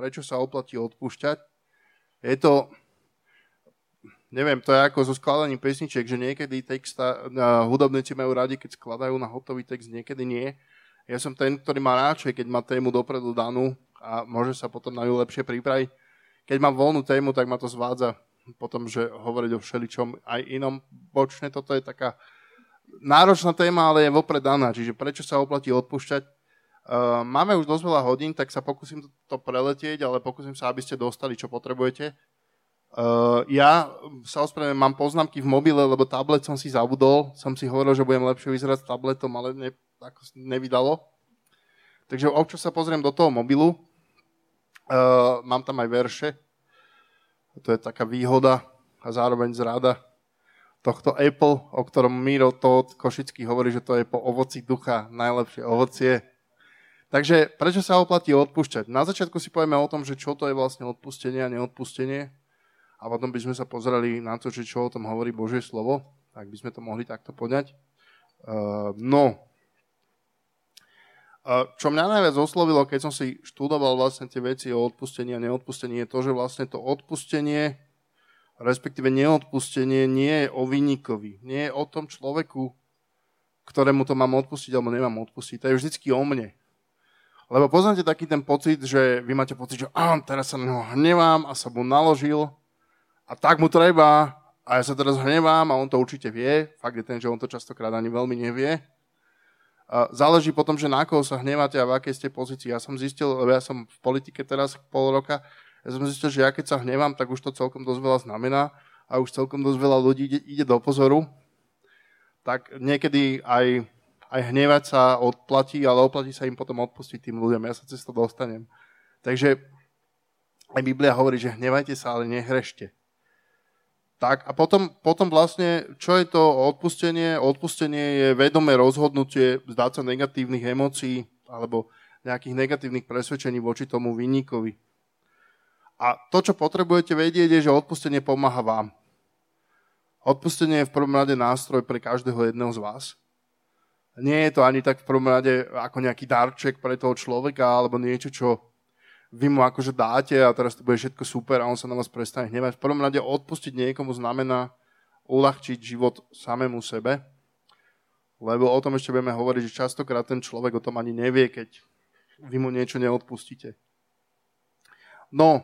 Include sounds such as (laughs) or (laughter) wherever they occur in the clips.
prečo sa oplatí odpúšťať. Je to, neviem, to je ako so skladaním pesničiek, že niekedy texta, hudobníci majú radi, keď skladajú na hotový text, niekedy nie. Ja som ten, ktorý má radšej, keď má tému dopredu danú a môže sa potom na ňu lepšie pripraviť. Keď mám voľnú tému, tak ma to zvádza potom, že hovoriť o všeličom aj inom bočne. Toto je taká náročná téma, ale je vopred daná. Čiže prečo sa oplatí odpúšťať? Uh, máme už dosť veľa hodín, tak sa pokúsim to preletieť, ale pokúsim sa, aby ste dostali, čo potrebujete. Uh, ja sa ospravedlňujem, mám poznámky v mobile, lebo tablet som si zabudol. Som si hovoril, že budem lepšie vyzerať s tabletom, ale ne, ako nevydalo. Takže občas sa pozriem do toho mobilu. Uh, mám tam aj verše. To je taká výhoda a zároveň zrada tohto Apple, o ktorom Miro Todd Košický hovorí, že to je po ovoci ducha najlepšie ovocie. Takže prečo sa oplatí odpúšťať? Na začiatku si povieme o tom, že čo to je vlastne odpustenie a neodpustenie a potom by sme sa pozreli na to, že čo o tom hovorí Božie slovo, tak by sme to mohli takto poňať. Uh, no, uh, čo mňa najviac oslovilo, keď som si študoval vlastne tie veci o odpustení a neodpustení, je to, že vlastne to odpustenie, respektíve neodpustenie, nie je o vyníkovi, nie je o tom človeku, ktorému to mám odpustiť alebo nemám odpustiť. To je vždycky o mne. Lebo poznáte taký ten pocit, že vy máte pocit, že á, teraz sa na neho hnevám a sa mu naložil a tak mu treba a ja sa teraz hnevám a on to určite vie. Fakt je ten, že on to častokrát ani veľmi nevie. Záleží potom, že na koho sa hnevate a v akej ste pozícii. Ja som zistil, lebo ja som v politike teraz pol roka, ja som zistil, že ja keď sa hnevám, tak už to celkom dosť veľa znamená a už celkom dosť veľa ľudí ide, ide do pozoru. Tak niekedy aj, aj hnevať sa odplatí, ale oplatí sa im potom odpustiť tým ľuďom. Ja sa cez to dostanem. Takže aj Biblia hovorí, že hnevajte sa, ale nehrešte. Tak a potom, potom vlastne, čo je to odpustenie? Odpustenie je vedomé rozhodnutie zdať sa negatívnych emócií alebo nejakých negatívnych presvedčení voči tomu vinníkovi. A to, čo potrebujete vedieť, je, že odpustenie pomáha vám. Odpustenie je v prvom rade nástroj pre každého jedného z vás. Nie je to ani tak v prvom rade ako nejaký darček pre toho človeka alebo niečo, čo vy mu akože dáte a teraz to bude všetko super a on sa na vás prestane hnevať. V prvom rade odpustiť niekomu znamená uľahčiť život samému sebe, lebo o tom ešte budeme hovoriť, že častokrát ten človek o tom ani nevie, keď vy mu niečo neodpustíte. No,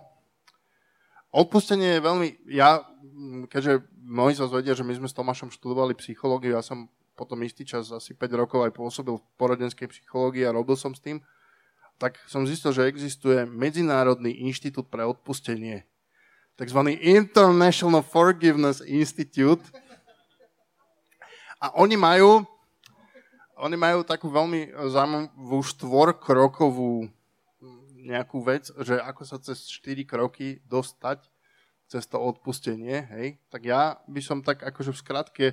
odpustenie je veľmi... Ja, keďže mnohí sa vedia, že my sme s Tomášom študovali psychológiu, ja som potom istý čas, asi 5 rokov aj pôsobil v poradenskej psychológii a robil som s tým, tak som zistil, že existuje Medzinárodný inštitút pre odpustenie, tzv. International Forgiveness Institute. A oni majú, oni majú takú veľmi zaujímavú štvorkrokovú nejakú vec, že ako sa cez 4 kroky dostať cez to odpustenie, hej, tak ja by som tak akože v skratke,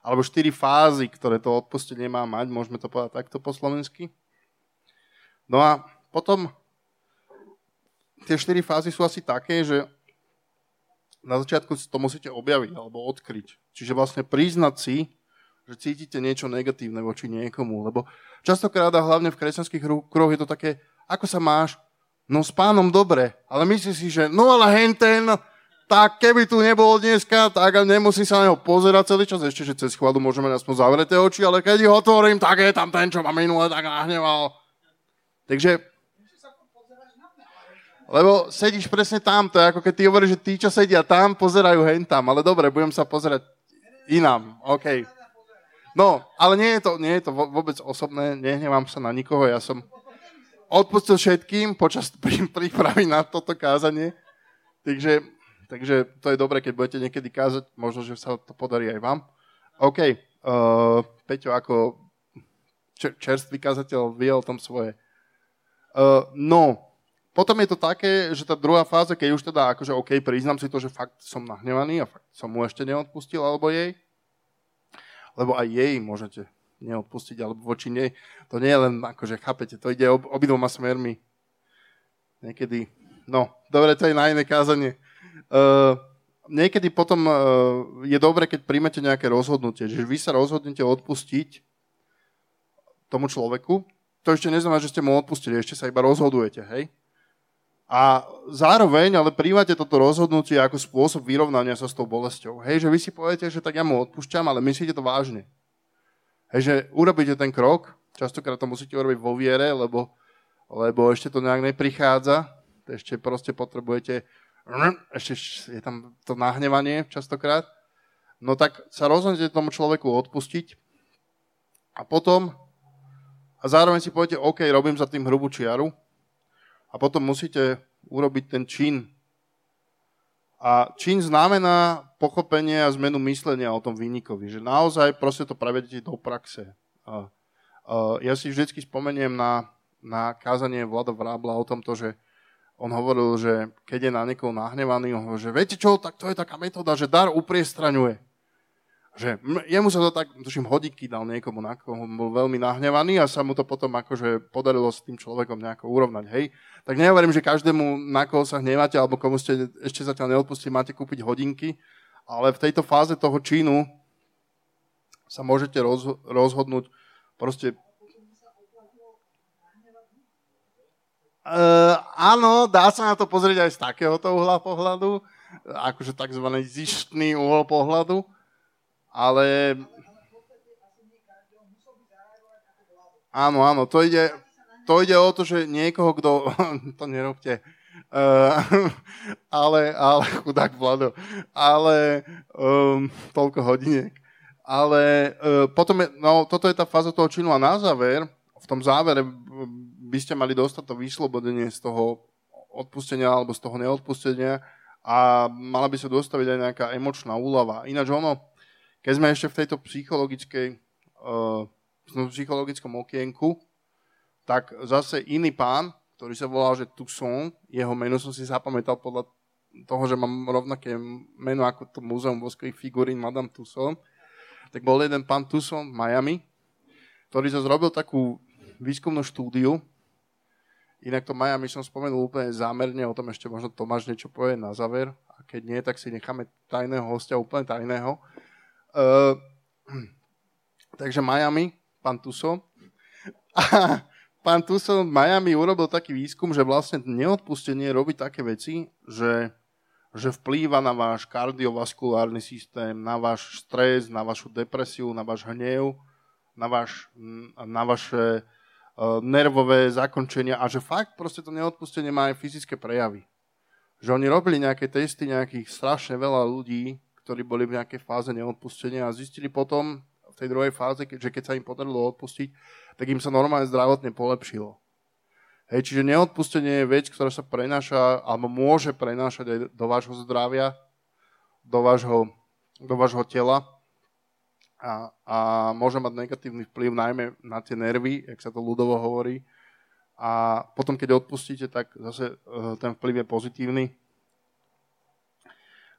alebo 4 fázy, ktoré to odpustenie má mať, môžeme to povedať takto po slovensky. No a potom tie štyri fázy sú asi také, že na začiatku to musíte objaviť alebo odkryť. Čiže vlastne priznať si, že cítite niečo negatívne voči niekomu. Lebo častokrát a hlavne v kresťanských kruhoch je to také, ako sa máš? No s pánom dobre, ale myslíš si, že no ale henten, tak keby tu nebol dneska, tak nemusím sa na neho pozerať celý čas. Ešte, že cez chválu môžeme aspoň zavreté oči, ale keď ho otvorím, tak je tam ten, čo ma minule tak nahneval. Takže, lebo sedíš presne tam, to je ako keď ty hovoríš, že tí, čo sedia tam, pozerajú hen tam, ale dobre, budem sa pozerať inám, OK. No, ale nie je to, nie je to vôbec osobné, nehnevám sa na nikoho, ja som odpustil všetkým počas prípravy na toto kázanie, takže, takže to je dobré, keď budete niekedy kázať, možno, že sa to podarí aj vám. OK, uh, Peťo, ako čerstvý kazateľ vie o tom svoje. Uh, no, potom je to také, že tá druhá fáza, keď už teda akože OK, priznám si to, že fakt som nahnevaný a fakt som mu ešte neodpustil, alebo jej, lebo aj jej môžete neodpustiť, alebo voči nej. To nie je len akože, chápete, to ide ob, obidvoma smermi. Niekedy, no, dobre, to je na iné kázanie. Uh, niekedy potom uh, je dobre, keď príjmete nejaké rozhodnutie, že vy sa rozhodnete odpustiť tomu človeku, to ešte neznamená, že ste mu odpustili, ešte sa iba rozhodujete, hej? A zároveň ale príjmate toto rozhodnutie ako spôsob vyrovnania sa s tou bolesťou. Hej, že vy si poviete, že tak ja mu odpúšťam, ale myslíte to vážne. Hej, že urobíte ten krok, častokrát to musíte urobiť vo viere, lebo, lebo ešte to nejak neprichádza, ešte proste potrebujete, ešte je tam to nahnevanie častokrát, no tak sa rozhodnete tomu človeku odpustiť a potom a zároveň si poviete, OK, robím za tým hrubú čiaru, a potom musíte urobiť ten čin. A čin znamená pochopenie a zmenu myslenia o tom výnikovi, že naozaj proste to prevedete do praxe. Ja si vždy spomeniem na, na kázanie Vlada Vrábla o tomto, že on hovoril, že keď je na niekoho nahnevaný, on hovoril, že viete čo, tak to je taká metóda, že dar upriestraňuje že jemu sa to tak, tuším, hodíky dal niekomu, na koho bol veľmi nahnevaný a sa mu to potom akože podarilo s tým človekom nejako urovnať, hej. Tak nehovorím, že každému, na koho sa hneváte, alebo komu ste ešte zatiaľ neodpustili, máte kúpiť hodinky, ale v tejto fáze toho čínu sa môžete roz, rozhodnúť proste Uh, áno, dá sa na to pozrieť aj z takéhoto uhla pohľadu, akože tzv. zištný uhol pohľadu ale... Áno, áno, to ide, to ide o to, že niekoho, kto... (laughs) to nerobte. Uh, (laughs) ale, ale, chudák Vlado, ale um, toľko hodiniek. Ale uh, potom je, no, toto je tá fáza toho činu a na záver, v tom závere by ste mali dostať to vyslobodenie z toho odpustenia alebo z toho neodpustenia a mala by sa dostaviť aj nejaká emočná úlava. Ináč ono, keď sme ešte v tejto psychologickej, uh, psychologickom okienku, tak zase iný pán, ktorý sa volal, že Tusson, jeho meno som si zapamätal podľa toho, že mám rovnaké meno ako to múzeum voskových figurín Madame Tusson, tak bol jeden pán Tusson v Miami, ktorý sa zrobil takú výskumnú štúdiu, Inak to Miami som spomenul úplne zámerne, o tom ešte možno Tomáš niečo povie na záver. A keď nie, tak si necháme tajného hostia, úplne tajného. Uh, takže Miami, pán Tuso. A pán Tuso Miami urobil taký výskum, že vlastne neodpustenie robí také veci, že, že vplýva na váš kardiovaskulárny systém, na váš stres, na vašu depresiu, na váš hnev, na, váš, na vaše nervové zakončenia a že fakt proste to neodpustenie má aj fyzické prejavy. Že oni robili nejaké testy nejakých strašne veľa ľudí, ktorí boli v nejakej fáze neodpustenia a zistili potom v tej druhej fáze, že keď sa im podarilo odpustiť, tak im sa normálne zdravotne polepšilo. Hej, čiže neodpustenie je vec, ktorá sa prenáša, alebo môže prenášať aj do vášho zdravia, do vášho, do vášho tela a, a môže mať negatívny vplyv najmä na tie nervy, jak sa to ľudovo hovorí. A potom, keď odpustíte, tak zase eh, ten vplyv je pozitívny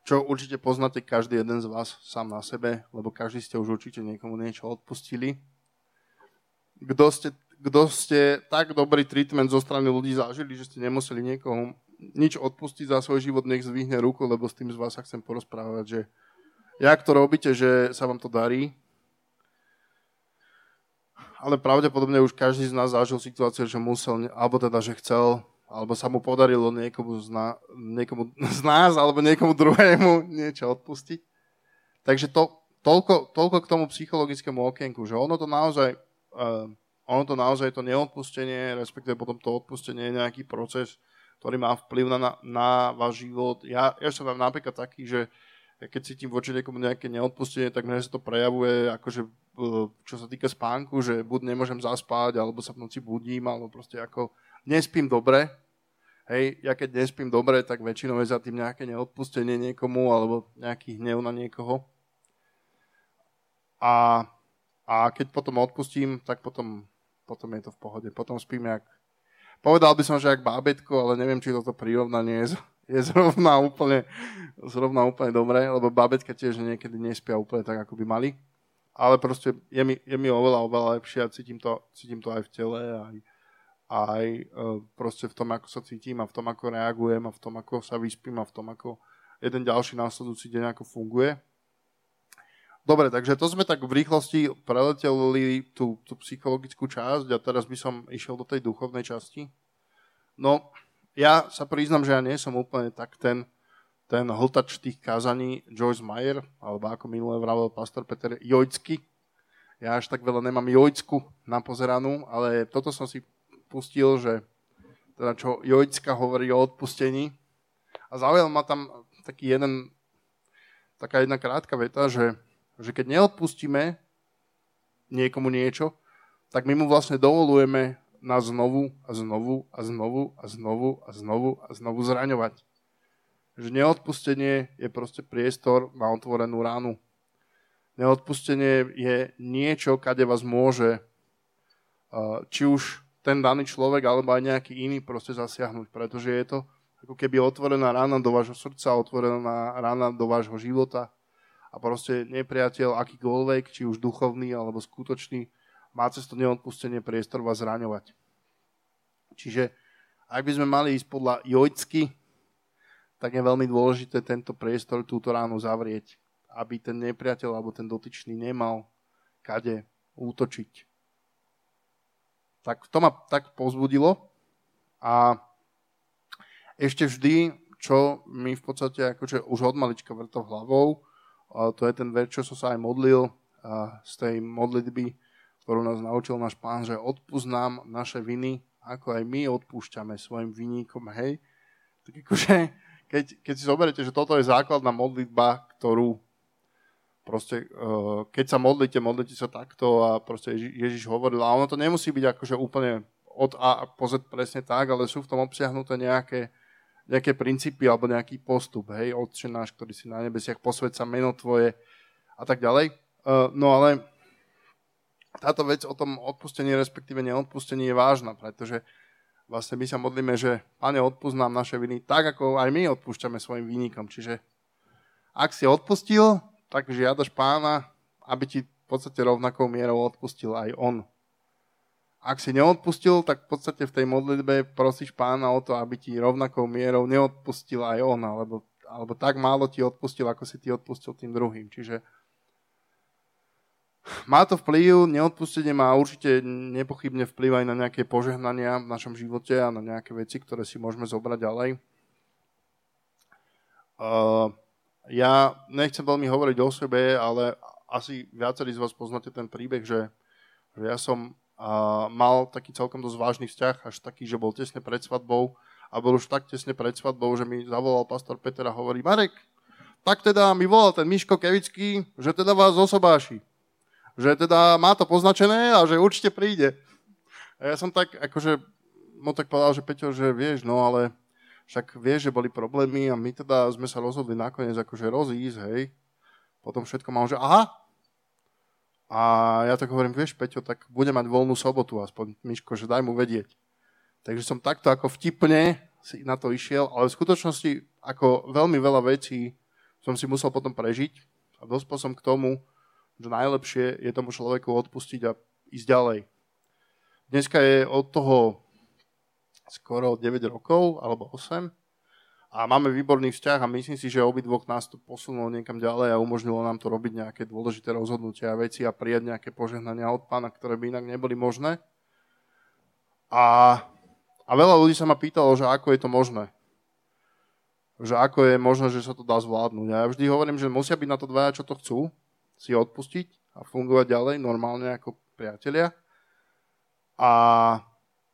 čo určite poznáte každý jeden z vás sám na sebe, lebo každý ste už určite niekomu niečo odpustili. Kto ste, kto ste tak dobrý treatment zo strany ľudí zažili, že ste nemuseli niekomu nič odpustiť za svoj život, nech zvihne ruku, lebo s tým z vás sa chcem porozprávať, že jak to robíte, že sa vám to darí. Ale pravdepodobne už každý z nás zažil situáciu, že musel, alebo teda, že chcel alebo sa mu podarilo niekomu z, na, niekomu (laughs) z nás alebo niekomu druhému niečo odpustiť. Takže to, toľko, toľko k tomu psychologickému okienku, že ono to naozaj, uh, ono to naozaj to neodpustenie, respektíve potom to odpustenie je nejaký proces, ktorý má vplyv na, na, váš život. Ja, ja som napríklad taký, že keď cítim voči niekomu nejaké neodpustenie, tak mne sa to prejavuje akože čo sa týka spánku, že buď nemôžem zaspať, alebo sa v noci budím, alebo proste ako nespím dobre, hej, ja keď nespím dobre, tak väčšinou je za tým nejaké neodpustenie niekomu alebo nejaký hnev na niekoho. A, a keď potom odpustím, tak potom, potom je to v pohode. Potom spím jak... Povedal by som, že jak bábetko, ale neviem, či toto prirovnanie je, je zrovna úplne, zrovna úplne dobré, lebo bábetka tiež niekedy nespia úplne tak, ako by mali. Ale proste je mi, je mi oveľa, oveľa lepšie a cítim to, cítim to aj v tele, aj, aj e, proste v tom, ako sa cítim a v tom, ako reagujem a v tom, ako sa vyspím a v tom, ako jeden ďalší následujúci deň ako funguje. Dobre, takže to sme tak v rýchlosti preleteli tú, tú psychologickú časť a teraz by som išiel do tej duchovnej časti. No, ja sa priznam, že ja nie som úplne tak ten, ten hltač tých kázaní Joyce Meyer, alebo ako minulé vravel pastor Peter Jojcky. Ja až tak veľa nemám Jojcku na pozeranú, ale toto som si pustil, že teda čo Jojcka hovorí o odpustení. A zaujal ma tam taký jeden, taká jedna krátka veta, že, že keď neodpustíme niekomu niečo, tak my mu vlastne dovolujeme na znovu a znovu a znovu a znovu a znovu a znovu zraňovať. Že neodpustenie je proste priestor na otvorenú ránu. Neodpustenie je niečo, kade vás môže či už ten daný človek alebo aj nejaký iný proste zasiahnuť, pretože je to ako keby otvorená rána do vášho srdca, otvorená rána do vášho života a proste nepriateľ akýkoľvek, či už duchovný alebo skutočný, má cez to neodpustenie priestor vás zraňovať. Čiže ak by sme mali ísť podľa Jojcky, tak je veľmi dôležité tento priestor, túto ránu zavrieť, aby ten nepriateľ alebo ten dotyčný nemal kade útočiť. Tak to ma tak pozbudilo a ešte vždy, čo mi v podstate akože už od malička vrto hlavou, to je ten ver, čo som sa aj modlil z tej modlitby, ktorú nás naučil náš pán, že odpúznám naše viny, ako aj my odpúšťame svojim vinníkom, hej. Tak akože, keď, keď si zoberete, že toto je základná modlitba, ktorú proste, uh, keď sa modlíte, modlíte sa takto a proste Ježiš, hovoril, a ono to nemusí byť akože úplne od A po Z presne tak, ale sú v tom obsiahnuté nejaké, nejaké princípy alebo nejaký postup, hej, Otče náš, ktorý si na nebesiach, posved sa meno Tvoje a tak ďalej. Uh, no ale táto vec o tom odpustení, respektíve neodpustení je vážna, pretože vlastne my sa modlíme, že Pane, odpust nám naše viny tak, ako aj my odpúšťame svojim výnikom. Čiže ak si odpustil, tak žiadaš pána, aby ti v podstate rovnakou mierou odpustil aj on. Ak si neodpustil, tak v podstate v tej modlitbe prosíš pána o to, aby ti rovnakou mierou neodpustil aj on, alebo, alebo tak málo ti odpustil, ako si ty odpustil tým druhým. Čiže má to vplyv, neodpustenie má určite nepochybne vplyv aj na nejaké požehnania v našom živote a na nejaké veci, ktoré si môžeme zobrať ďalej. Uh, ja nechcem veľmi hovoriť o sebe, ale asi viacerí z vás poznáte ten príbeh, že, že ja som uh, mal taký celkom dosť vážny vzťah, až taký, že bol tesne pred svadbou a bol už tak tesne pred svadbou, že mi zavolal pastor Peter a hovorí, Marek, tak teda mi volal ten Miško Kevický, že teda vás osobáši že teda má to poznačené a že určite príde. A ja som tak, akože, mu tak povedal, že Peťo, že vieš, no ale však vieš, že boli problémy a my teda sme sa rozhodli nakoniec akože rozísť, hej. Potom všetko mal, že aha. A ja tak hovorím, vieš, Peťo, tak bude mať voľnú sobotu aspoň, Miško, že daj mu vedieť. Takže som takto ako vtipne si na to išiel, ale v skutočnosti ako veľmi veľa vecí som si musel potom prežiť a dospel som k tomu, že najlepšie je tomu človeku odpustiť a ísť ďalej. Dneska je od toho skoro 9 rokov, alebo 8, a máme výborný vzťah a myslím si, že obidvoch nás to posunulo niekam ďalej a umožnilo nám to robiť nejaké dôležité rozhodnutia a veci a prijať nejaké požehnania od pána, ktoré by inak neboli možné. A, a veľa ľudí sa ma pýtalo, že ako je to možné. Že ako je možné, že sa to dá zvládnuť. A ja vždy hovorím, že musia byť na to dvaja, čo to chcú si odpustiť a fungovať ďalej normálne ako priatelia. A,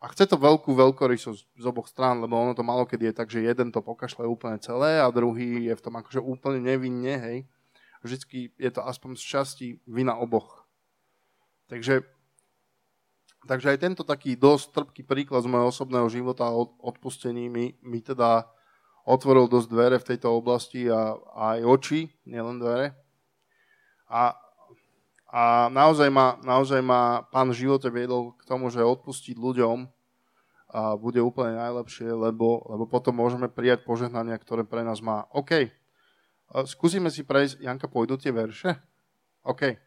a chce to veľkú veľkorysosť z oboch strán, lebo ono to malo kedy je tak, že jeden to pokašle úplne celé a druhý je v tom akože úplne nevinne, hej. Vždycky je to aspoň z časti vina oboch. Takže, takže aj tento taký dosť trpký príklad z môjho osobného života o odpustení mi, mi teda otvoril dosť dvere v tejto oblasti a, a aj oči, nielen dvere. A, a naozaj, ma, naozaj ma pán v živote viedol k tomu, že odpustiť ľuďom a bude úplne najlepšie, lebo, lebo potom môžeme prijať požehnania, ktoré pre nás má. OK. Skúsime si prejsť, Janka, pôjdu tie verše? OK.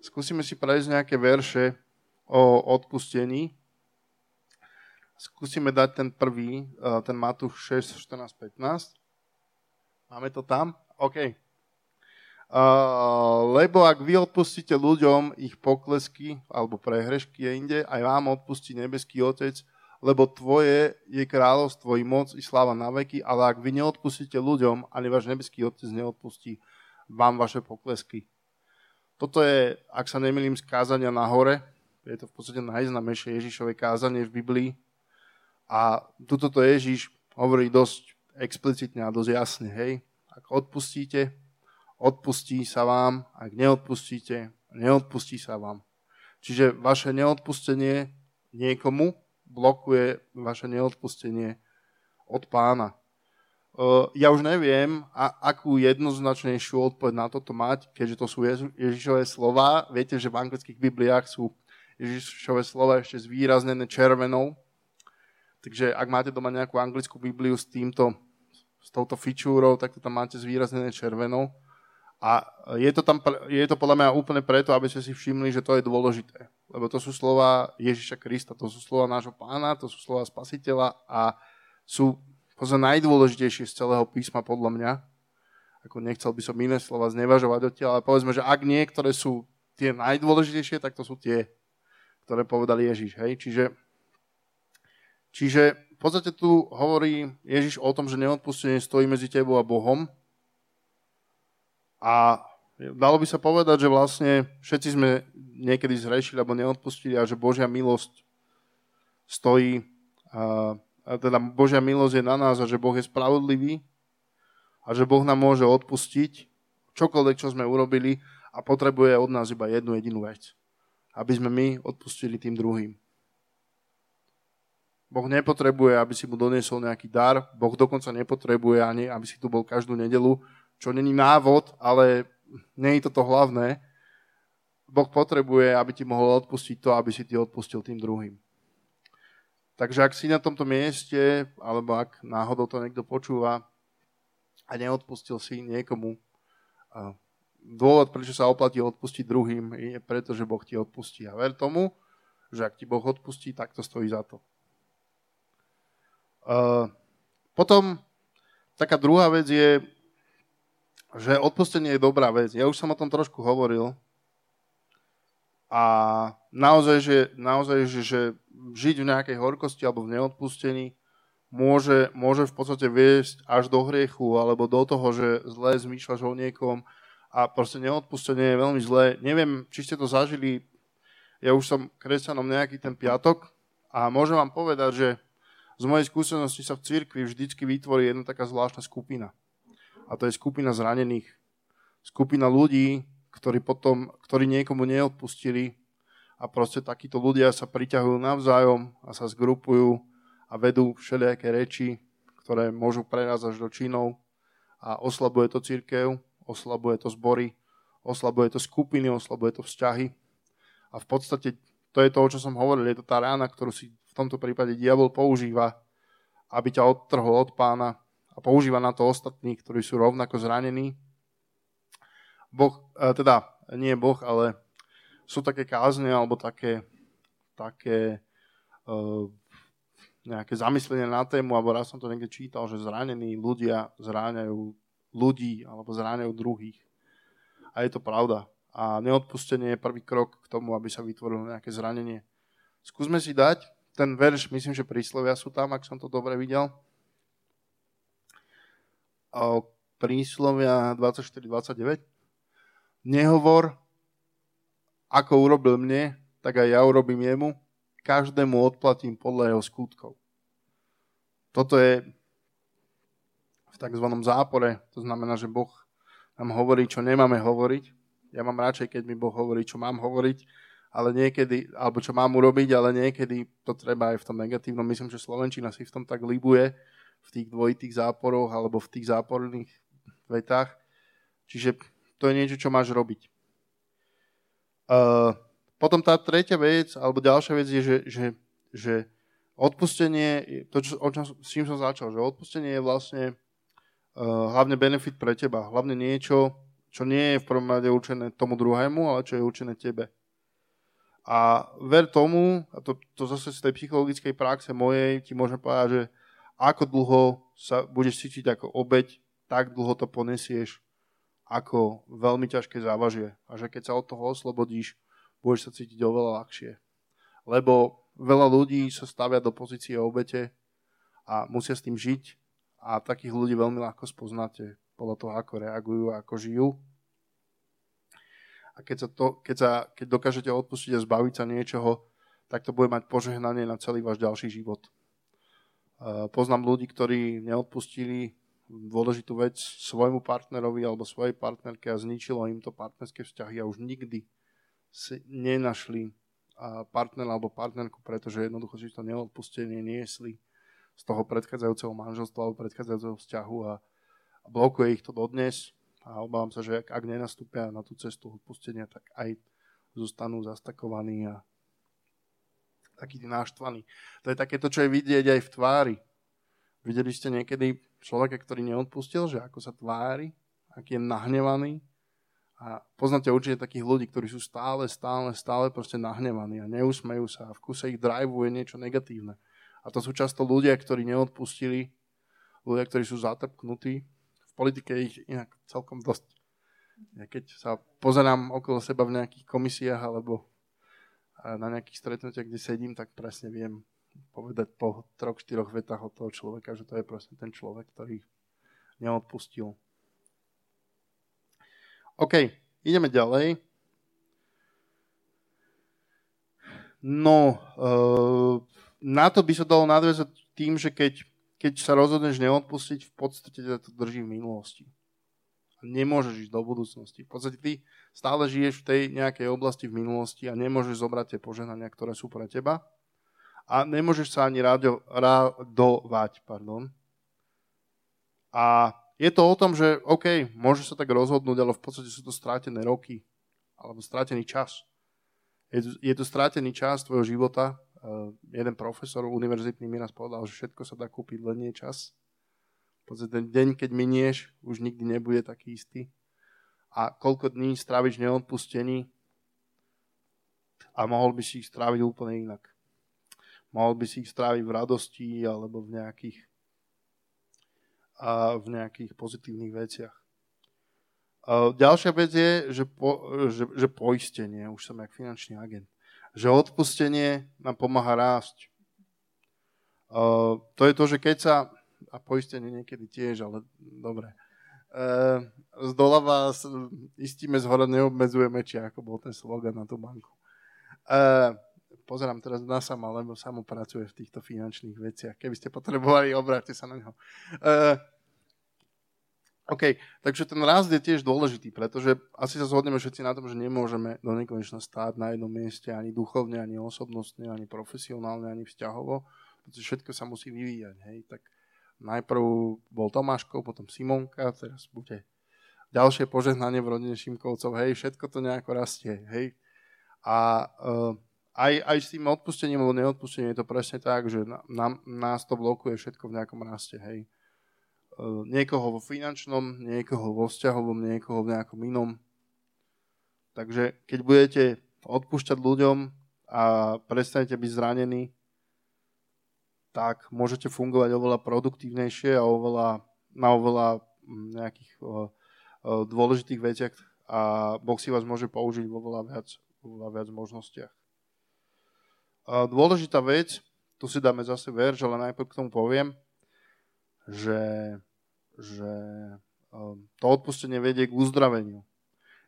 Skúsime si prejsť nejaké verše o odpustení. Skúsime dať ten prvý, ten Matúš 6, 14, 15. Máme to tam? OK. Lebo ak vy odpustíte ľuďom ich poklesky alebo prehrešky inde, aj vám odpustí nebeský Otec lebo tvoje je kráľovstvo i moc i sláva na veky, ale ak vy neodpustíte ľuďom, ani váš nebeský Otec neodpustí vám vaše poklesky. Toto je, ak sa nemýlim, z kázania na hore. Je to v podstate najznamejšie Ježišové kázanie v Biblii. A tuto to Ježiš hovorí dosť explicitne a dosť jasne. Hej? Ak odpustíte, odpustí sa vám. Ak neodpustíte, neodpustí sa vám. Čiže vaše neodpustenie niekomu blokuje vaše neodpustenie od pána. Ja už neviem, akú jednoznačnejšiu odpoveď na toto mať, keďže to sú Ježišové slova. Viete, že v anglických bibliách sú Ježišové slova ešte zvýraznené červenou. Takže ak máte doma nejakú anglickú bibliu s týmto, s touto fičúrou, tak to tam máte zvýraznené červenou. A je to, tam, je to podľa mňa úplne preto, aby ste si všimli, že to je dôležité. Lebo to sú slova Ježiša Krista, to sú slova nášho pána, to sú slova spasiteľa a sú pozor, najdôležitejšie z celého písma podľa mňa. Ako nechcel by som iné slova znevažovať odtiaľ, ale povedzme, že ak niektoré sú tie najdôležitejšie, tak to sú tie, ktoré povedal Ježiš. Hej? Čiže, čiže v podstate tu hovorí Ježiš o tom, že neodpustenie stojí medzi tebou a Bohom, a dalo by sa povedať, že vlastne všetci sme niekedy zrešili alebo neodpustili a že Božia milosť stojí, a, a teda Božia milosť je na nás a že Boh je spravodlivý a že Boh nám môže odpustiť čokoľvek, čo sme urobili a potrebuje od nás iba jednu jedinú vec. Aby sme my odpustili tým druhým. Boh nepotrebuje, aby si mu doniesol nejaký dar. Boh dokonca nepotrebuje ani, aby si tu bol každú nedelu, čo není návod, ale nie je toto hlavné. Boh potrebuje, aby ti mohol odpustiť to, aby si ty odpustil tým druhým. Takže ak si na tomto mieste, alebo ak náhodou to niekto počúva a neodpustil si niekomu, dôvod, prečo sa oplatí odpustiť druhým, je preto, že Boh ti odpustí. A ver tomu, že ak ti Boh odpustí, tak to stojí za to. Potom taká druhá vec je, že odpustenie je dobrá vec. Ja už som o tom trošku hovoril. A naozaj, že, naozaj, že, že žiť v nejakej horkosti alebo v neodpustení môže, môže v podstate viesť až do hriechu alebo do toho, že zle zmýšľaš o niekom a proste neodpustenie je veľmi zlé. Neviem, či ste to zažili, ja už som kresťanom nejaký ten piatok a môžem vám povedať, že z mojej skúsenosti sa v cirkvi vždycky vytvorí jedna taká zvláštna skupina a to je skupina zranených. Skupina ľudí, ktorí potom, ktorí niekomu neodpustili a proste takíto ľudia sa priťahujú navzájom a sa zgrupujú a vedú všelijaké reči, ktoré môžu prerázať až do činov a oslabuje to církev, oslabuje to zbory, oslabuje to skupiny, oslabuje to vzťahy. A v podstate to je to, o čo som hovoril, je to tá rána, ktorú si v tomto prípade diabol používa, aby ťa odtrhol od pána, a používa na to ostatní, ktorí sú rovnako zranení. Boh, e, teda nie Boh, ale sú také kázne alebo také, také uh, nejaké zamyslenie na tému, alebo raz som to niekde čítal, že zranení ľudia zráňajú ľudí alebo zráňajú druhých. A je to pravda. A neodpustenie je prvý krok k tomu, aby sa vytvorilo nejaké zranenie. Skúsme si dať ten verš, myslím, že príslovia sú tam, ak som to dobre videl príslovia 24-29. Nehovor, ako urobil mne, tak aj ja urobím jemu. Každému odplatím podľa jeho skutkov. Toto je v tzv. zápore. To znamená, že Boh nám hovorí, čo nemáme hovoriť. Ja mám radšej, keď mi Boh hovorí, čo mám hovoriť, ale niekedy, alebo čo mám urobiť, ale niekedy to treba aj v tom negatívnom. Myslím, že Slovenčina si v tom tak libuje, v tých dvojitých záporoch alebo v tých záporných vetách. Čiže to je niečo, čo máš robiť. Uh, potom tá tretia vec, alebo ďalšia vec je, že, že, že odpustenie, to, čo, o čom, s čím som začal, že odpustenie je vlastne uh, hlavne benefit pre teba, hlavne niečo, čo nie je v prvom rade určené tomu druhému, ale čo je určené tebe. A ver tomu, a to, to zase z tej psychologickej praxe mojej ti môžem povedať, že ako dlho sa budeš cítiť ako obeď, tak dlho to ponesieš ako veľmi ťažké závažie. A že keď sa od toho oslobodíš, budeš sa cítiť oveľa ľahšie. Lebo veľa ľudí sa stavia do pozície obete a musia s tým žiť a takých ľudí veľmi ľahko spoznáte podľa toho, ako reagujú a ako žijú. A keď, sa to, keď, sa, keď dokážete odpustiť a zbaviť sa niečoho, tak to bude mať požehnanie na celý váš ďalší život. Poznám ľudí, ktorí neodpustili dôležitú vec svojmu partnerovi alebo svojej partnerke a zničilo im to partnerské vzťahy a už nikdy si nenašli partnera alebo partnerku, pretože jednoducho si to neodpustenie niesli z toho predchádzajúceho manželstva alebo predchádzajúceho vzťahu a blokuje ich to dodnes. A obávam sa, že ak, ak nenastúpia na tú cestu odpustenia, tak aj zostanú zastakovaní a taký náštvaný. To je také to, čo je vidieť aj v tvári. Videli ste niekedy človeka, ktorý neodpustil, že ako sa tvári, aký je nahnevaný. A poznáte určite takých ľudí, ktorí sú stále, stále, stále proste nahnevaní a neusmejú sa a v kuse ich drivuje niečo negatívne. A to sú často ľudia, ktorí neodpustili, ľudia, ktorí sú zatrpknutí. V politike ich inak celkom dosť. Ja keď sa pozerám okolo seba v nejakých komisiách alebo na nejakých stretnutiach, kde sedím, tak presne viem povedať po troch, štyroch vetách od toho človeka, že to je presne ten človek, ktorý neodpustil. OK, ideme ďalej. No, uh, na to by sa dalo nadviazať tým, že keď, keď sa rozhodneš neodpustiť, v podstate to drží v minulosti. Nemôžeš ísť do budúcnosti. V podstate ty stále žiješ v tej nejakej oblasti v minulosti a nemôžeš zobrať tie požehnania, ktoré sú pre teba. A nemôžeš sa ani rado, radovať. Pardon. A je to o tom, že OK, môže sa tak rozhodnúť, ale v podstate sú to strátené roky alebo strátený čas. Je to, je to strátený čas tvojho života, Uh, jeden profesor univerzitný mi raz povedal, že všetko sa dá kúpiť, len nie čas. Ten deň, keď minieš, už nikdy nebude taký istý. A koľko dní stráviš neodpustení a mohol by si ich stráviť úplne inak. Mohol by si ich stráviť v radosti alebo v nejakých, a v nejakých pozitívnych veciach. A ďalšia vec je, že, po, že, že poistenie, už som jak finančný agent že odpustenie nám pomáha rásť. Uh, to je to, že keď sa, a poistenie niekedy tiež, ale dobre, uh, z doľava istíme, z hora neobmedzujeme, či ako bol ten slogan na tú banku. Uh, pozerám teraz na sama, lebo samo pracuje v týchto finančných veciach. Keby ste potrebovali, obráťte sa na neho. Uh, OK, takže ten rast je tiež dôležitý, pretože asi sa zhodneme všetci na tom, že nemôžeme do nekonečna stáť na jednom mieste ani duchovne, ani osobnostne, ani profesionálne, ani vzťahovo, pretože všetko sa musí vyvíjať. Hej. Tak najprv bol Tomáško, potom Simonka, teraz bude ďalšie požehnanie v rodine Šimkovcov, hej, všetko to nejako rastie, hej. A uh, aj, aj s tým odpustením alebo neodpustením je to presne tak, že na, nás to blokuje všetko v nejakom raste, hej E, niekoho vo finančnom, niekoho vo vzťahovom, niekoho v nejakom inom. Takže keď budete odpúšťať ľuďom a prestanete byť zranení, tak môžete fungovať oveľa produktívnejšie a oveľa, na oveľa nejakých o, o, dôležitých veciach a Boh si vás môže použiť vo veľa viac, veľa viac možnostiach. A dôležitá vec, tu si dáme zase verš, ale najprv k tomu poviem, že, že to odpustenie vedie k uzdraveniu.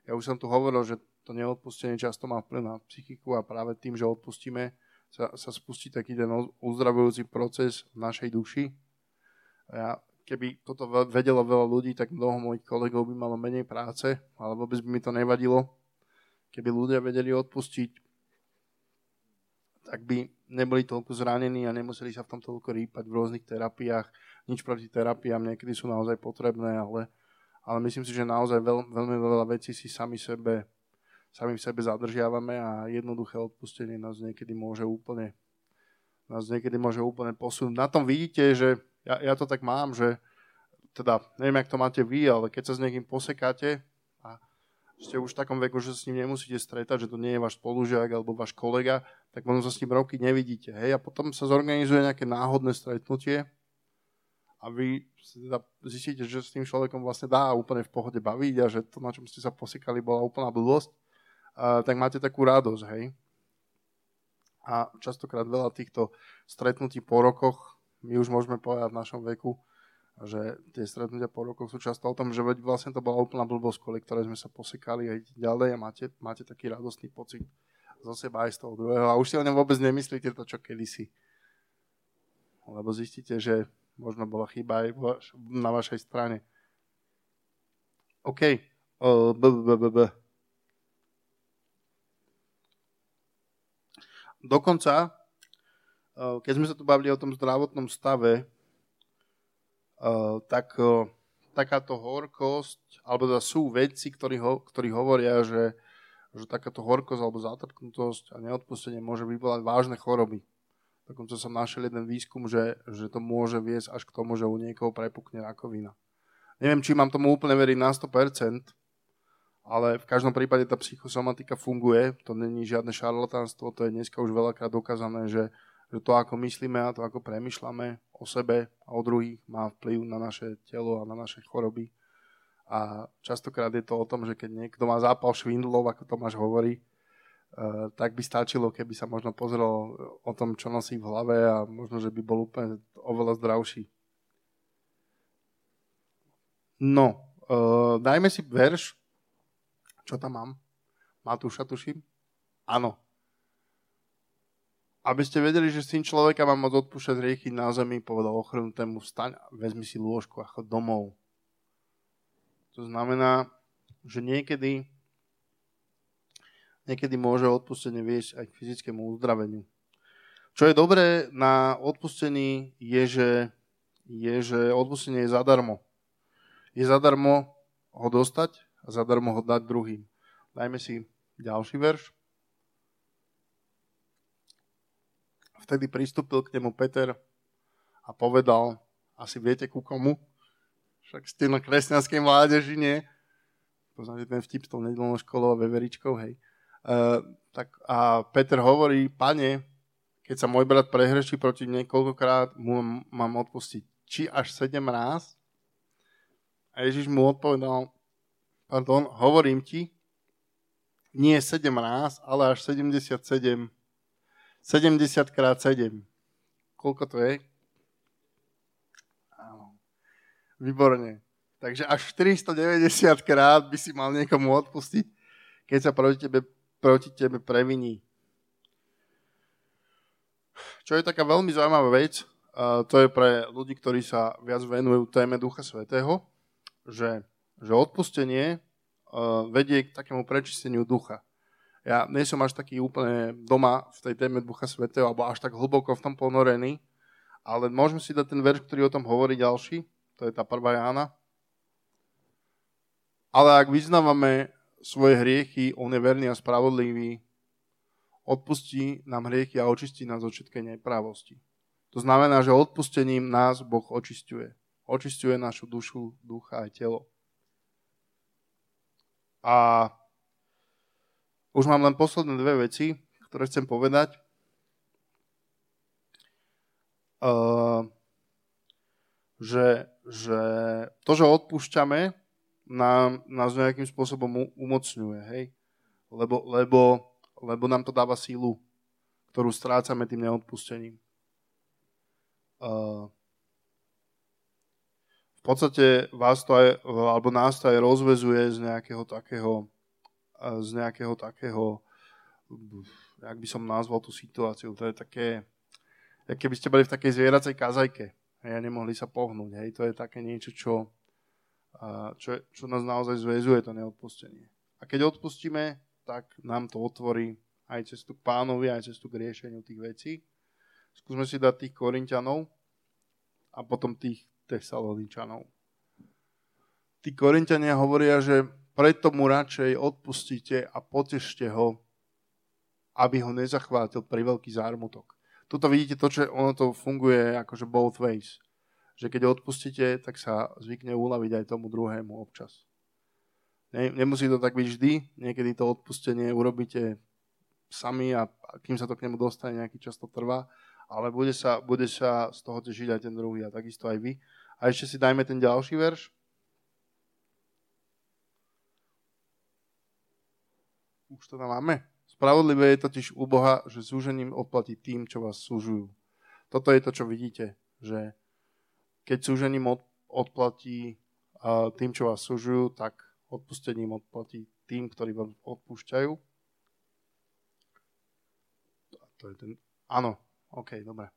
Ja už som tu hovoril, že to neodpustenie často má vplyv na psychiku a práve tým, že odpustíme, sa, sa spustí taký ten uzdravujúci proces v našej duši. A ja, keby toto vedelo veľa ľudí, tak mnoho mojich kolegov by malo menej práce, ale vôbec by mi to nevadilo. Keby ľudia vedeli odpustiť, tak by neboli toľko zranení a nemuseli sa v tom toľko rýpať v rôznych terapiách. Nič proti terapiám, niekedy sú naozaj potrebné, ale, ale myslím si, že naozaj veľ, veľmi veľa vecí si sami sebe, sami v sebe zadržiavame a jednoduché odpustenie nás niekedy môže úplne nás niekedy môže úplne posunúť. Na tom vidíte, že ja, ja to tak mám, že teda neviem, jak to máte vy, ale keď sa s niekým posekáte a ste už v takom veku, že sa s ním nemusíte stretať, že to nie je váš spolužiak alebo váš kolega, tak možno sa s ním roky nevidíte. Hej? A potom sa zorganizuje nejaké náhodné stretnutie a vy teda zistíte, že s tým človekom vlastne dá úplne v pohode baviť a že to, na čom ste sa posikali, bola úplná blbosť, tak máte takú radosť. Hej? A častokrát veľa týchto stretnutí po rokoch, my už môžeme povedať v našom veku, že tie stretnutia po rokoch sú často o tom, že vlastne to bola úplná blbosť, kvôli ktorej sme sa posekali a ďalej a máte, máte taký radostný pocit zo seba aj z toho druhého a už si o ňom vôbec nemyslíte to, čo kedysi. Lebo zistíte, že možno bola chyba aj na vašej strane. OK. Uh, b, b, b, b. Dokonca, uh, keď sme sa tu bavili o tom zdravotnom stave, uh, tak uh, takáto horkosť, alebo teda sú vedci, ktorí, ho, ktorí hovoria, že, že takáto horkosť alebo zatrknutosť a neodpustenie môže vyvolať vážne choroby. Dokonca som našiel jeden výskum, že, že to môže viesť až k tomu, že u niekoho prepukne rakovina. Neviem, či mám tomu úplne veriť na 100%, ale v každom prípade tá psychosomatika funguje, to není žiadne šarlatánstvo, to je dneska už veľakrát dokázané, že, že to, ako myslíme a to, ako premyšľame o sebe a o druhých, má vplyv na naše telo a na naše choroby. A častokrát je to o tom, že keď niekto má zápal švindlov, ako Tomáš hovorí, Uh, tak by stačilo, keby sa možno pozrel o tom, čo nosí v hlave a možno, že by bol úplne oveľa zdravší. No, uh, dajme si verš. Čo tam mám? Matúša, tuším? Áno. Aby ste vedeli, že syn človeka má môcť odpúšťať riechy na zemi, povedal ochrnutému, vstaň a vezmi si lôžku a chod domov. To znamená, že niekedy niekedy môže odpustenie viesť aj k fyzickému uzdraveniu. Čo je dobré na odpustení je, že, je, že odpustenie je zadarmo je zadarmo ho dostať a zadarmo ho dať druhým. Dajme si ďalší verš. Vtedy pristúpil k nemu Peter a povedal, asi viete ku komu, však ste na kresťanskej mládeži, nie? Poznáte ten vtip s tou nedelnou školou a veveričkou, hej. Uh, tak a Peter hovorí, pane, keď sa môj brat prehreší proti niekoľkokrát, mu mám odpustiť. Či až sedem ráz? A Ježiš mu odpovedal, pardon, hovorím ti, nie 7 raz, ale až 77. 70 krát 7. Koľko to je? Áno. Výborne. Takže až 490 krát by si mal niekomu odpustiť, keď sa proti tebe, proti tebe previní. Čo je taká veľmi zaujímavá vec, to je pre ľudí, ktorí sa viac venujú téme Ducha Svetého, že, že odpustenie uh, vedie k takému prečisteniu ducha. Ja nie som až taký úplne doma v tej téme Ducha Svetého, alebo až tak hlboko v tom ponorený, ale môžeme si dať ten verš, ktorý o tom hovorí ďalší, to je tá prvá Jána. Ale ak vyznávame svoje hriechy, on je verný a spravodlivý, odpustí nám hriechy a očistí nás od všetkej neprávosti. To znamená, že odpustením nás Boh očistuje. Očistuje našu dušu, ducha a telo. A už mám len posledné dve veci, ktoré chcem povedať. Uh, že, že to, že odpúšťame, nám, nás nejakým spôsobom umocňuje, hej? Lebo, lebo, lebo nám to dáva sílu, ktorú strácame tým neodpustením. Uh, podstate vás to aj, alebo nás to aj rozvezuje z nejakého takého, z nejakého takého, jak by som nazval tú situáciu, to je také, jak keby ste boli v takej zvieracej kazajke a nemohli sa pohnúť, hej, to je také niečo, čo, čo, čo nás naozaj zväzuje, to neodpustenie. A keď odpustíme, tak nám to otvorí aj cestu k pánovi, aj cestu k riešeniu tých vecí. Skúsme si dať tých Korintianov a potom tých Tesaloničanov. Tí Korintiania hovoria, že preto mu radšej odpustíte a potešte ho, aby ho nezachvátil pri veľký zármutok. Tuto vidíte to, že ono to funguje akože both ways. Že keď odpustíte, tak sa zvykne uľaviť aj tomu druhému občas. Ne, nemusí to tak byť vždy, niekedy to odpustenie urobíte sami a kým sa to k nemu dostane, nejaký čas to trvá, ale bude sa, bude sa z toho tešiť aj ten druhý a takisto aj vy. A ešte si dajme ten ďalší verš. Už to tam máme? Z 1. Spravodlivé je totiž u Boha, že súžením odplatí tým, čo vás súžujú. Toto je to, čo vidíte, že keď súžením odplatí tým, čo vás súžujú, tak odpustením odplatí tým, ktorí vám odpúšťajú. To je ten... Áno, OK, dobre.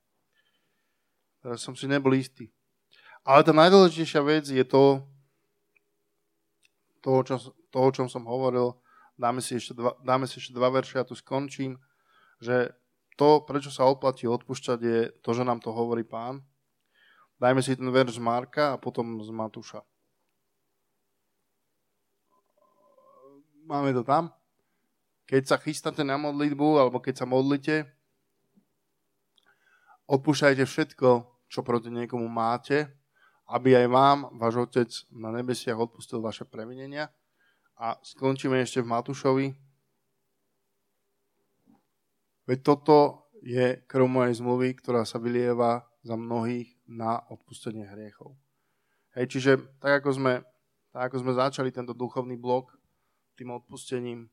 Teraz som si nebol istý. Ale tá najdôležitejšia vec je to, to, čo, to o čom som hovoril, dáme si ešte dva, dáme si ešte dva verše a tu skončím, že to, prečo sa oplatí odpúšťať, je to, že nám to hovorí pán. Dajme si ten verš z Marka a potom z Matúša. Máme to tam? Keď sa chystáte na modlitbu, alebo keď sa modlite, odpúšťajte všetko, čo proti niekomu máte, aby aj vám váš Otec na nebesiach odpustil vaše previnenia. A skončíme ešte v Matúšovi. Veď toto je krv mojej zmluvy, ktorá sa vylieva za mnohých na odpustenie hriechov. Hej, čiže tak ako, sme, tak ako sme začali tento duchovný blok tým odpustením,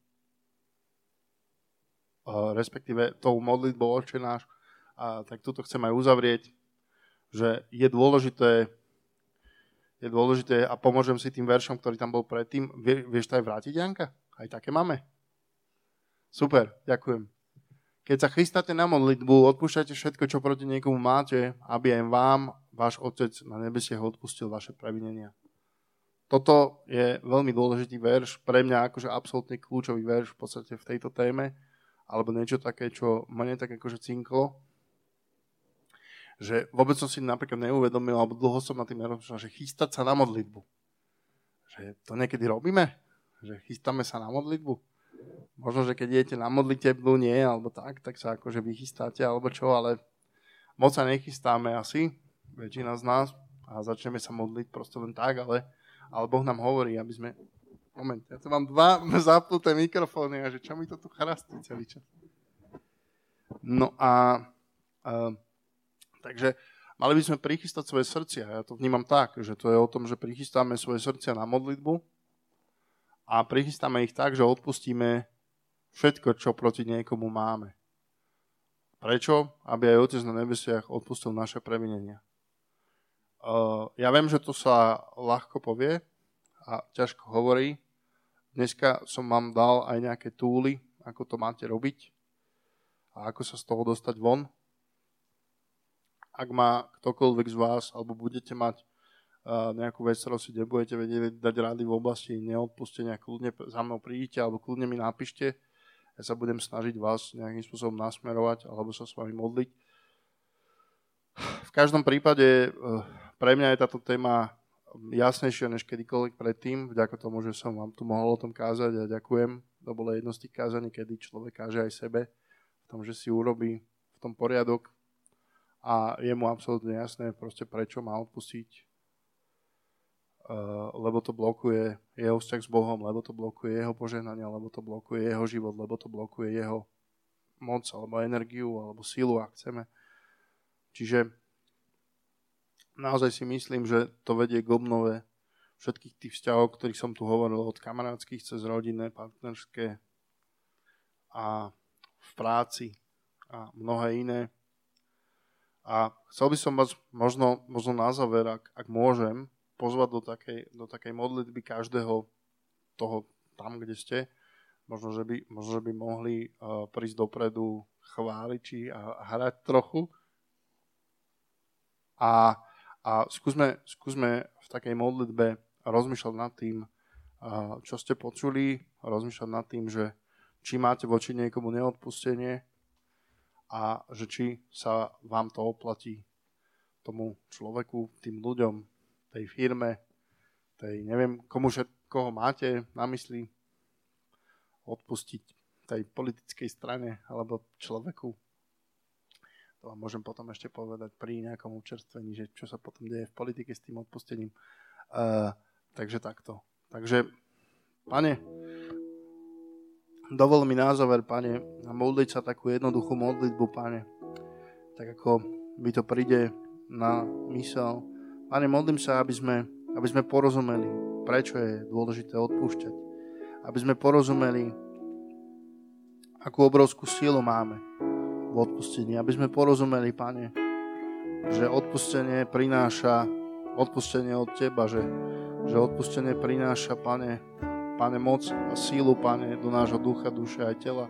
respektíve tou modlitbou Oče náš, a tak tuto chcem aj uzavrieť, že je dôležité je dôležité a pomôžem si tým veršom, ktorý tam bol predtým. Vie, vieš to aj vrátiť, Janka? Aj také máme? Super, ďakujem. Keď sa chystáte na modlitbu, odpúšťajte všetko, čo proti niekomu máte, aby aj vám váš Otec na nebesiach odpustil vaše previnenia. Toto je veľmi dôležitý verš, pre mňa akože absolútne kľúčový verš v podstate v tejto téme, alebo niečo také, čo mne tak akože cinklo že vôbec som si napríklad neuvedomil, alebo dlho som na tým nerozmýšľal, že chystať sa na modlitbu. Že to niekedy robíme? Že chystáme sa na modlitbu? Možno, že keď idete na modlitebnú, nie, alebo tak, tak sa akože vychystáte, alebo čo, ale moc sa nechystáme asi, väčšina z nás, a začneme sa modliť proste len tak, ale, ale Boh nám hovorí, aby sme... Moment, ja tu mám dva (laughs) zapnuté mikrofóny a že čo mi to tu chrastí celý čas. No a... Uh, Takže mali by sme prichystať svoje srdcia. Ja to vnímam tak, že to je o tom, že prichystáme svoje srdcia na modlitbu a prichystáme ich tak, že odpustíme všetko, čo proti niekomu máme. Prečo? Aby aj Otec na nebesiach odpustil naše previnenia. Uh, ja viem, že to sa ľahko povie a ťažko hovorí. Dneska som vám dal aj nejaké túly, ako to máte robiť a ako sa z toho dostať von ak má ktokoľvek z vás, alebo budete mať uh, nejakú vec, ktorú si nebudete vedieť dať rady v oblasti neodpustenia, kľudne za mnou prídite, alebo kľudne mi napíšte. Ja sa budem snažiť vás nejakým spôsobom nasmerovať, alebo sa s vami modliť. V každom prípade uh, pre mňa je táto téma jasnejšia než kedykoľvek predtým, vďaka tomu, že som vám tu mohol o tom kázať a ďakujem. To bolo jedno z tých kázaní, kedy človek káže aj sebe, v tom, že si urobí v tom poriadok, a je mu absolútne jasné proste prečo má odpustiť, uh, lebo to blokuje jeho vzťah s Bohom, lebo to blokuje jeho požehnanie, lebo to blokuje jeho život, lebo to blokuje jeho moc alebo energiu alebo silu, ak chceme. Čiže naozaj si myslím, že to vedie k obnove všetkých tých vzťahov, o ktorých som tu hovoril, od kamarátskych cez rodinné, partnerské a v práci a mnohé iné. A chcel by som vás možno, možno na záver, ak, ak môžem, pozvať do takej, do takej modlitby každého toho tam, kde ste. Možno, že by, možno, že by mohli uh, prísť dopredu chváliči a, a hrať trochu. A, a skúsme, skúsme v takej modlitbe rozmýšľať nad tým, uh, čo ste počuli, rozmýšľať nad tým, že či máte voči niekomu neodpustenie, a že či sa vám to oplatí tomu človeku, tým ľuďom, tej firme, tej neviem, komu všetkoho máte na mysli odpustiť tej politickej strane alebo človeku. To vám môžem potom ešte povedať pri nejakom učerstvení, že čo sa potom deje v politike s tým odpustením. Uh, takže takto. Takže, pane, Dovol mi na záver, pane, modliť sa takú jednoduchú modlitbu, pane. Tak ako by to príde na mysel. Pane, modlím sa, aby sme, aby sme porozumeli, prečo je dôležité odpúšťať. Aby sme porozumeli, akú obrovskú sílu máme v odpustení. Aby sme porozumeli, Pane, že odpustenie prináša odpustenie od Teba, že, že odpustenie prináša, Pane, Pane, moc a sílu, Pane, do nášho ducha, duše aj tela.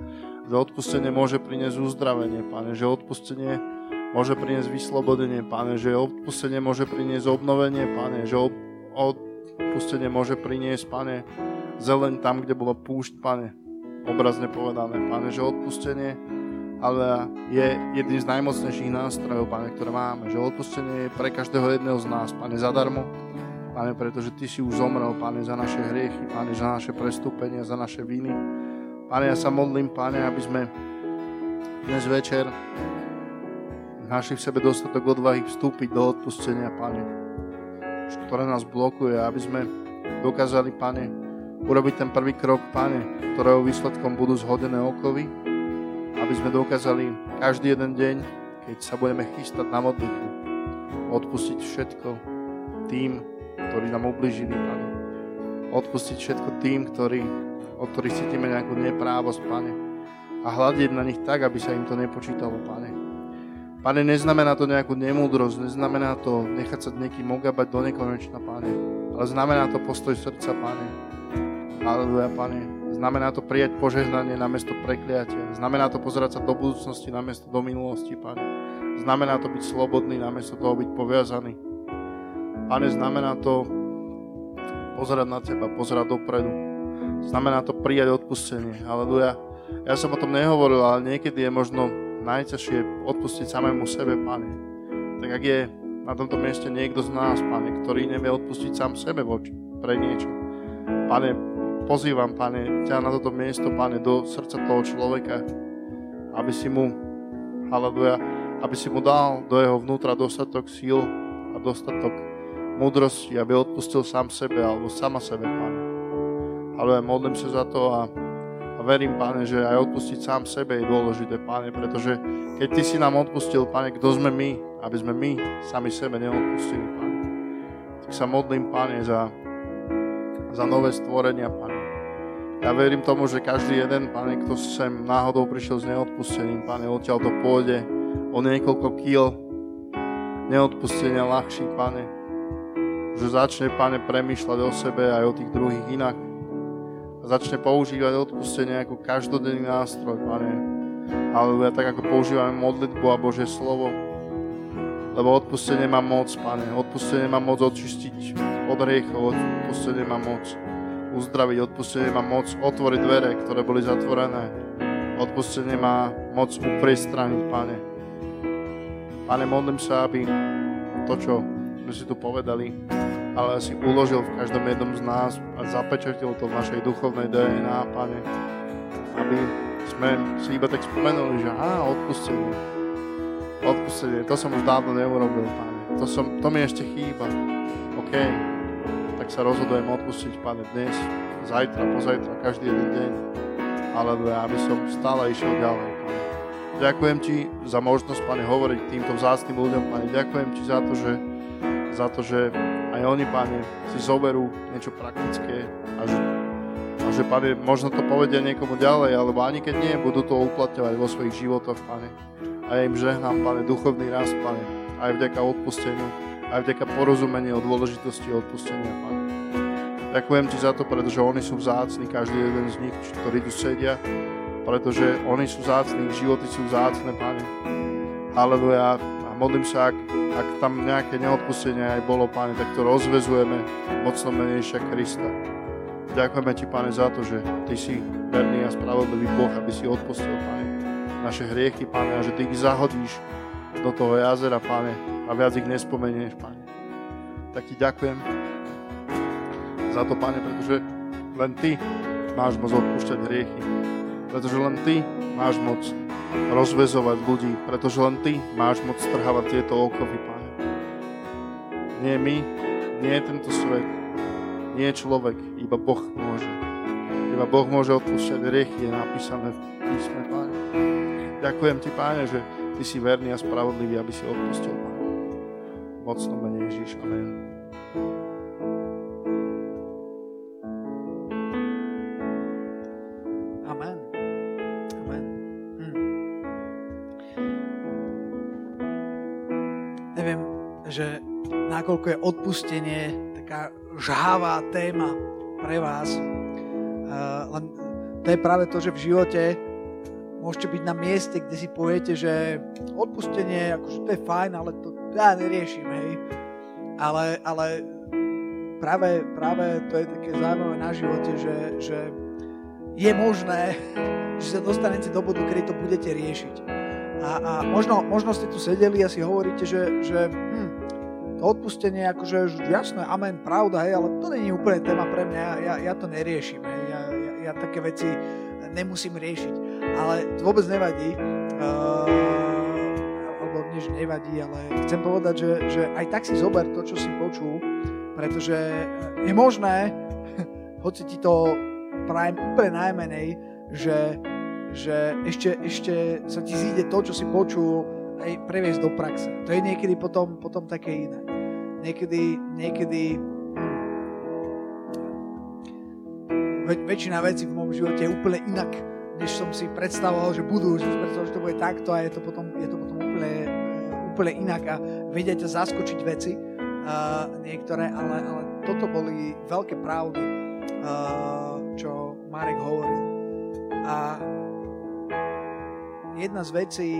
Že odpustenie môže priniesť uzdravenie, Pane, že odpustenie môže priniesť vyslobodenie, Pane, že odpustenie môže priniesť obnovenie, Pane, že odpustenie môže priniesť, Pane, zeleň tam, kde bola púšť, Pane, obrazne povedané, Pane, že odpustenie ale je jedným z najmocnejších nástrojov, Pane, ktoré máme, že odpustenie je pre každého jedného z nás, Pane, zadarmo, Pane, pretože Ty si už zomrel, Pane, za naše hriechy, Pane, za naše prestúpenia, za naše viny. Pane, ja sa modlím, Pane, aby sme dnes večer našli v sebe dostatok odvahy vstúpiť do odpustenia, Pane, ktoré nás blokuje, aby sme dokázali, Pane, urobiť ten prvý krok, Pane, ktorého výsledkom budú zhodené okovy, aby sme dokázali každý jeden deň, keď sa budeme chystať na modlitbu, odpustiť všetko tým, ktorí nám ubližili, Pane. Odpustiť všetko tým, ktorí, od ktorých cítime nejakú neprávosť, Pane. A hľadiť na nich tak, aby sa im to nepočítalo, Pane. Pane, neznamená to nejakú nemúdrosť, neznamená to nechať sa niekým ogabať do nekonečna, Pane, ale znamená to postoj srdca, Pane. Aleluja, Pane. Znamená to prijať požehnanie na mesto prekliatia. Znamená to pozerať sa do budúcnosti na mesto do minulosti, Pane. Znamená to byť slobodný na mesto toho byť poviazaný. Pane, znamená to pozerať na Teba, pozerať dopredu. Znamená to prijať odpustenie. Aleluja. Ja som o tom nehovoril, ale niekedy je možno najťažšie odpustiť samému sebe, Pane. Tak ak je na tomto mieste niekto z nás, Pane, ktorý nevie odpustiť sám sebe voči pre niečo. Pane, pozývam, Pane, ťa na toto miesto, Pane, do srdca toho človeka, aby si mu, haleluja, aby si mu dal do jeho vnútra dostatok síl a dostatok múdrosti, aby odpustil sám sebe alebo sama sebe, Pane. Ale modlím sa za to a verím, Pane, že aj odpustiť sám sebe je dôležité, Pane, pretože keď Ty si nám odpustil, Pane, kto sme my, aby sme my sami sebe neodpustili, Pane. Tak sa modlím, Pane, za, za nové stvorenia, Pane. Ja verím tomu, že každý jeden, Pane, kto sem náhodou prišiel s neodpustením, Pane, odtiaľ to pôjde o niekoľko kýl neodpustenia ľahší, Pane. Že začne, Pane, premýšľať o sebe aj o tých druhých inak a začne používať odpustenie ako každodenný nástroj, Pane. ja tak ako používame modlitbu a Božie slovo. Lebo odpustenie má moc, Pane. Odpustenie má moc očistiť od hriechov, odpustenie má moc uzdraviť, odpustenie má moc otvoriť dvere, ktoré boli zatvorené. Odpustenie má moc upriestraniť, Pane. Pane, modlím sa, aby to, čo sme si tu povedali, ale si uložil v každom jednom z nás a zapečatil to v našej duchovnej DNA, Pane. Aby sme si iba tak spomenuli, že á, odpustenie. Odpustenie, to som už dávno neurobil, Pane. To, som, to mi ešte chýba. OK, tak sa rozhodujem odpustiť, Pane, dnes, zajtra, pozajtra, každý jeden deň. Alebo aby som stále išiel ďalej, Pane. Ďakujem Ti za možnosť, Pane, hovoriť týmto vzácným ľuďom, Pane. Ďakujem Ti za to, že, za to, že aj oni, Pane, si zoberú niečo praktické a že, a že Pane, možno to povedia niekomu ďalej, alebo ani keď nie, budú to uplatňovať vo svojich životoch, Pane. A ja im žehnám, Pane, duchovný rast, Pane, aj vďaka odpusteniu, aj vďaka porozumeniu o dôležitosti odpustenia, Pane. Ďakujem Ti za to, pretože oni sú vzácni, každý jeden z nich, ktorí tu sedia, pretože oni sú vzácni, ich životy sú vzácne, Pane. Haleluja, modlím sa, ak, ak tam nejaké neodpustenie aj bolo, Pane, tak to rozvezujeme mocno menejšia Krista. Ďakujeme Ti, Pane, za to, že Ty si verný a spravodlivý Boh, aby si odpustil, Pane, naše hriechy, Pane, a že Ty ich zahodíš do toho jazera, Pane, a viac ich nespomenieš, Pane. Tak Ti ďakujem za to, Pane, pretože len Ty máš moc odpúšťať hriechy. Pretože len Ty máš moc rozvezovať ľudí, pretože len Ty máš moc strhávať tieto okovy, Pane. Nie my, nie tento svet, nie človek, iba Boh môže. Iba Boh môže odpúšťať riechy, je napísané v písme, Pane. Ďakujem Ti, Páne, že Ty si verný a spravodlivý, aby si odpustil, Pane. Mocno menej Ježiš. Amen. Že nakoľko je odpustenie taká žhavá téma pre vás. Len to je práve to, že v živote môžete byť na mieste, kde si poviete, že odpustenie, akože to je fajn, ale to ja neriešim, hej. Ale, ale práve, práve to je také zaujímavé na živote, že, že je možné, (laughs) že sa dostanete do bodu, kedy to budete riešiť. A, a možno, možno ste tu sedeli a si hovoríte, že, že hm, to odpustenie, akože jasné, amen, pravda, hej, ale to není úplne téma pre mňa, ja, ja to neriešim, hej, ja, ja, ja také veci nemusím riešiť. Ale to vôbec nevadí. Uh, alebo nie, že nevadí, ale chcem povedať, že, že aj tak si zober to, čo si počul, pretože je možné, (laughs) hoci ti to prajem úplne najmenej, že, že ešte, ešte sa ti zíde to, čo si počul, aj previesť do praxe. To je niekedy potom, potom také iné. Niekedy, niekedy väč, väčšina vecí v môjom živote je úplne inak, než som si predstavoval, že budú, že som predstavoval, že to bude takto a je to potom, je to potom úplne, úplne inak a vedia ťa zaskočiť veci uh, niektoré, ale, ale toto boli veľké pravdy, uh, čo Marek hovoril. A jedna z vecí,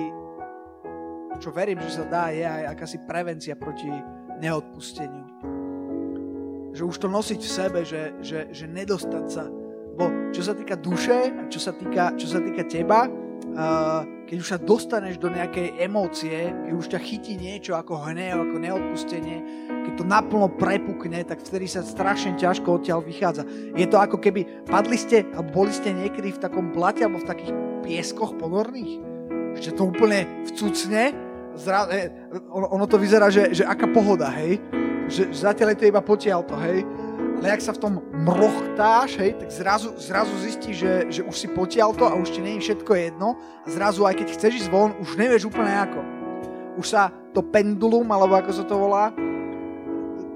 čo verím, že sa dá, je aj akási prevencia proti neodpusteniu že už to nosiť v sebe, že, že, že nedostať sa. Bo čo sa týka duše, a čo sa týka, čo sa týka teba, uh, keď už sa dostaneš do nejakej emócie, keď už ťa chytí niečo ako hnev, ako neodpustenie, keď to naplno prepukne, tak vtedy sa strašne ťažko odtiaľ vychádza. Je to ako keby padli ste, alebo boli ste niekedy v takom blate, alebo v takých pieskoch ponorných, že to úplne vcucne, zra, eh, ono, to vyzerá, že, že aká pohoda, hej, že zatiaľ je to iba to, hej. Ale ak sa v tom mrochtáš, hej, tak zrazu, zrazu zistíš, že, že už si potiaľ to a už ti nie všetko jedno a zrazu aj keď chceš ísť von, už nevieš úplne ako. Už sa to pendulum, alebo ako sa to volá,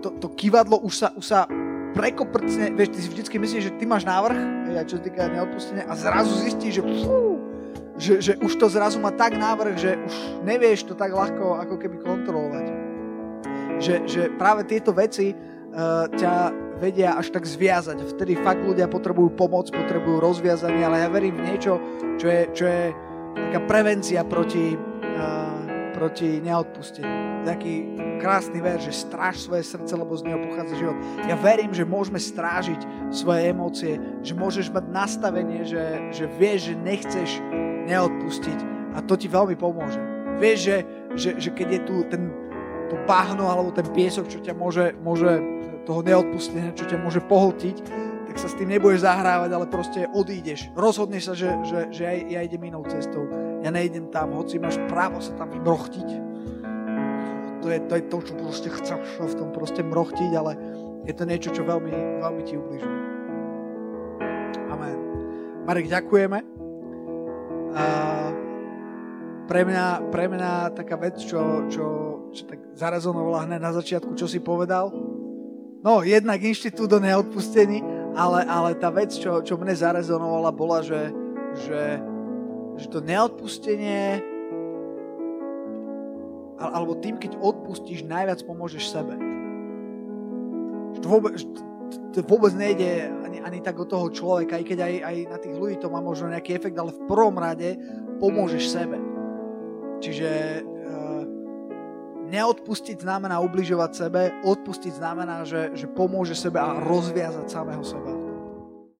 to, to kývadlo už sa, už sa prekoprcne, vieš, ty si vždycky myslíš, že ty máš návrh, hej, čo sa týka neodpustenia a zrazu zistíš, že fú, že, že už to zrazu má tak návrh, že už nevieš to tak ľahko ako keby kontrolovať že, že práve tieto veci uh, ťa vedia až tak zviazať. Vtedy fakt ľudia potrebujú pomoc, potrebujú rozviazanie, ale ja verím v niečo, čo je, čo je taká prevencia proti, uh, proti neodpusteniu. Taký krásny ver, že stráž svoje srdce, lebo z neho pochádza život. Ja verím, že môžeme strážiť svoje emócie, že môžeš mať nastavenie, že, že vieš, že nechceš neodpustiť a to ti veľmi pomôže. Vieš, že, že, že keď je tu ten to bahno alebo ten piesok, čo ťa môže, môže toho neodpustenia, čo ťa môže pohltiť, tak sa s tým nebudeš zahrávať, ale proste odídeš. Rozhodneš sa, že, že, že ja, ja idem inou cestou. Ja nejdem tam, hoci máš právo sa tam vymrochtiť. To je, to je to, čo proste chceš v tom proste mrochtiť, ale je to niečo, čo veľmi, veľmi ti ubližuje. Amen. Marek, ďakujeme. Pre mňa, pre mňa taká vec, čo, čo, čo tak zarazonovala hneď na začiatku, čo si povedal. No, jednak inštitút o neodpustení, ale, ale tá vec, čo, čo mne zarezonovala, bola, že, že, že to neodpustenie alebo tým, keď odpustíš, najviac pomôžeš sebe. Že to vôbec, to vôbec nejde ani, ani tak od toho človeka, aj keď aj, aj na tých ľudí to má možno nejaký efekt, ale v prvom rade pomôžeš sebe. Čiže uh, neodpustiť znamená ubližovať sebe, odpustiť znamená, že, že pomôže sebe a rozviazať samého seba.